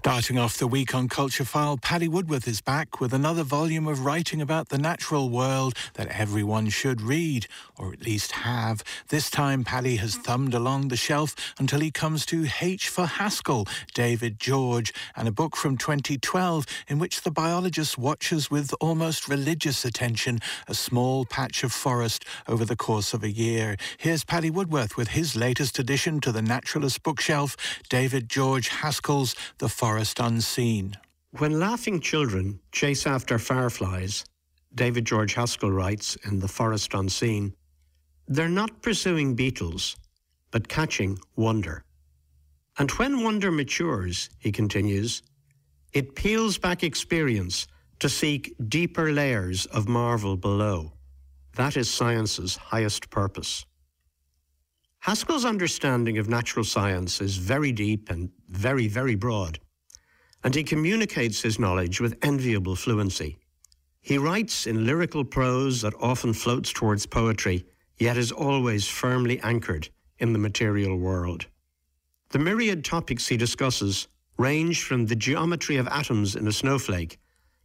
Starting off the week on Culture File, Paddy Woodworth is back with another volume of writing about the natural world that everyone should read, or at least have. This time, Paddy has thumbed along the shelf until he comes to H for Haskell, David George, and a book from 2012 in which the biologist watches with almost religious attention a small patch of forest over the course of a year. Here's Paddy Woodworth with his latest addition to the Naturalist bookshelf, David George Haskell's The forest unseen. When laughing children chase after fireflies, David George Haskell writes in The Forest Unseen, they're not pursuing beetles, but catching wonder. And when wonder matures, he continues, it peels back experience to seek deeper layers of marvel below. That is science's highest purpose. Haskell's understanding of natural science is very deep and very, very broad and he communicates his knowledge with enviable fluency. He writes in lyrical prose that often floats towards poetry, yet is always firmly anchored in the material world. The myriad topics he discusses range from the geometry of atoms in a snowflake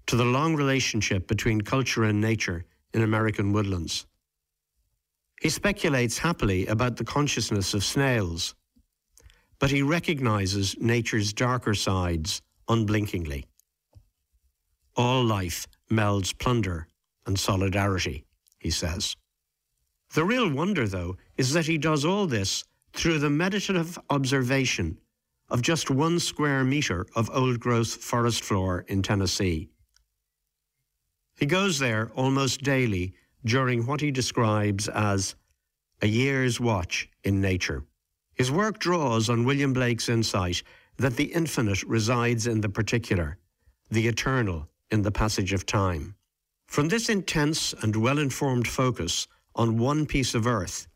to the long relationship between culture and nature in American woodlands. He speculates happily about the consciousness of snails, but he recognizes nature's darker sides unblinkingly. All life melds plunder and solidarity, he says. The real wonder, though, is that he does all this through the meditative observation of just one square metre of old growth forest floor in Tennessee. He goes there almost daily during what he describes as a year's watch in nature. His work draws on William Blake's insight that the infinite resides in the particular, the eternal in the passage of time. From this intense and well informed focus on one piece of earth,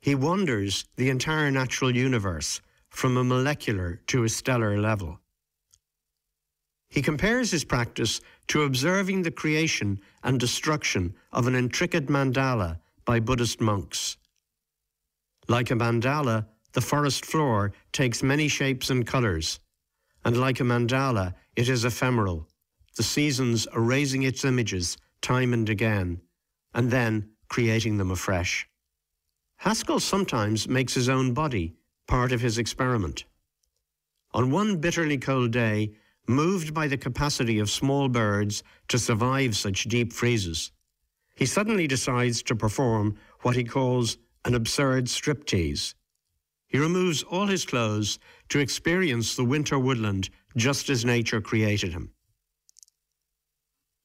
he wonders the entire natural universe from a molecular to a stellar level. He compares his practice to observing the creation and destruction of an intricate mandala by Buddhist monks. Like a mandala, the forest floor takes many shapes and colours, and like a mandala, it is ephemeral, the seasons erasing its images time and again, and then creating them afresh. Haskell sometimes makes his own body part of his experiment. On one bitterly cold day, moved by the capacity of small birds to survive such deep freezes, he suddenly decides to perform what he calls an absurd striptease. He removes all his clothes to experience the winter woodland just as nature created him.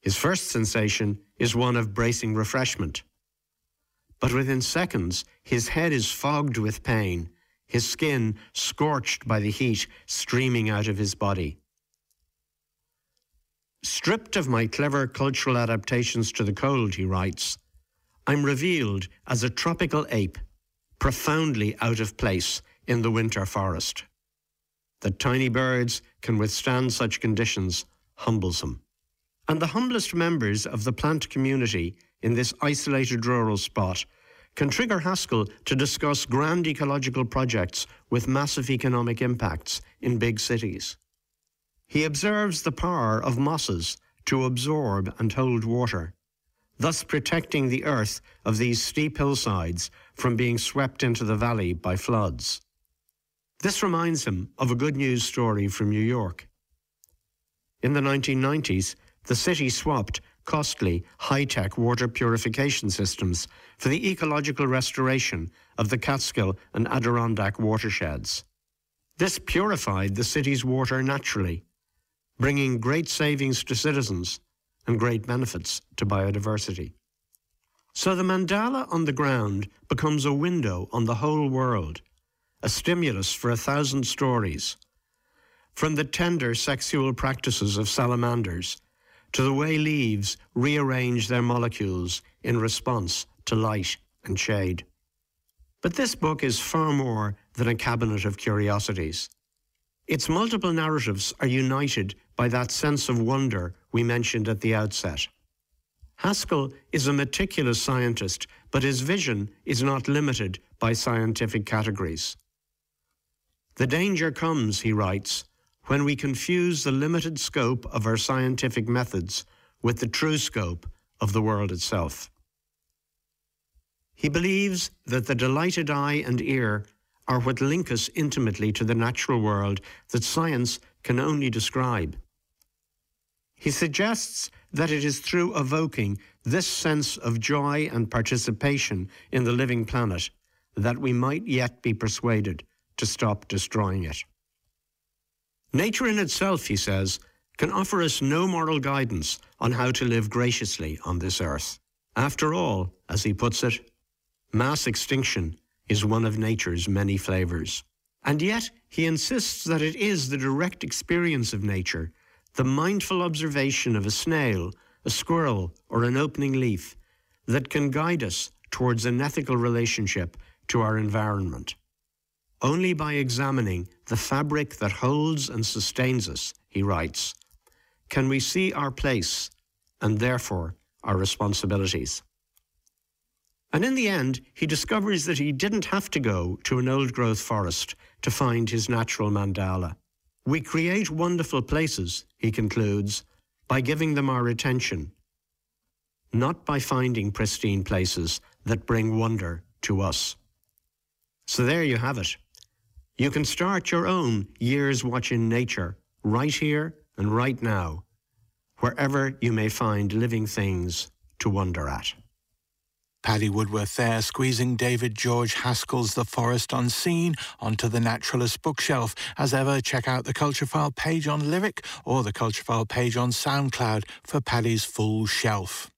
His first sensation is one of bracing refreshment. But within seconds, his head is fogged with pain, his skin scorched by the heat streaming out of his body. Stripped of my clever cultural adaptations to the cold, he writes, I'm revealed as a tropical ape profoundly out of place in the winter forest. That tiny birds can withstand such conditions humbles him. And the humblest members of the plant community in this isolated rural spot can trigger Haskell to discuss grand ecological projects with massive economic impacts in big cities. He observes the power of mosses to absorb and hold water, thus protecting the earth of these steep hillsides from being swept into the valley by floods. This reminds him of a good news story from New York. In the 1990s, the city swapped costly, high tech water purification systems for the ecological restoration of the Catskill and Adirondack watersheds. This purified the city's water naturally, bringing great savings to citizens and great benefits to biodiversity. So the mandala on the ground becomes a window on the whole world, a stimulus for a thousand stories. From the tender sexual practices of salamanders to the way leaves rearrange their molecules in response to light and shade. But this book is far more than a cabinet of curiosities. Its multiple narratives are united by that sense of wonder we mentioned at the outset. Haskell is a meticulous scientist, but his vision is not limited by scientific categories. The danger comes, he writes, when we confuse the limited scope of our scientific methods with the true scope of the world itself. He believes that the delighted eye and ear are what link us intimately to the natural world that science can only describe. He suggests that it is through evoking this sense of joy and participation in the living planet that we might yet be persuaded to stop destroying it. Nature in itself, he says, can offer us no moral guidance on how to live graciously on this earth. After all, as he puts it, mass extinction is one of nature's many flavours. And yet, he insists that it is the direct experience of nature, the mindful observation of a snail, a squirrel, or an opening leaf, that can guide us towards an ethical relationship to our environment. Only by examining the fabric that holds and sustains us, he writes, can we see our place and therefore our responsibilities. And in the end, he discovers that he didn't have to go to an old growth forest to find his natural mandala. We create wonderful places, he concludes, by giving them our attention, not by finding pristine places that bring wonder to us. So there you have it. You can start your own years watching nature right here and right now, wherever you may find living things to wonder at. Paddy Woodworth there, squeezing David George Haskell's The Forest Unseen onto the Naturalist bookshelf. As ever, check out the Culture File page on Lyric or the Culture File page on SoundCloud for Paddy's full shelf.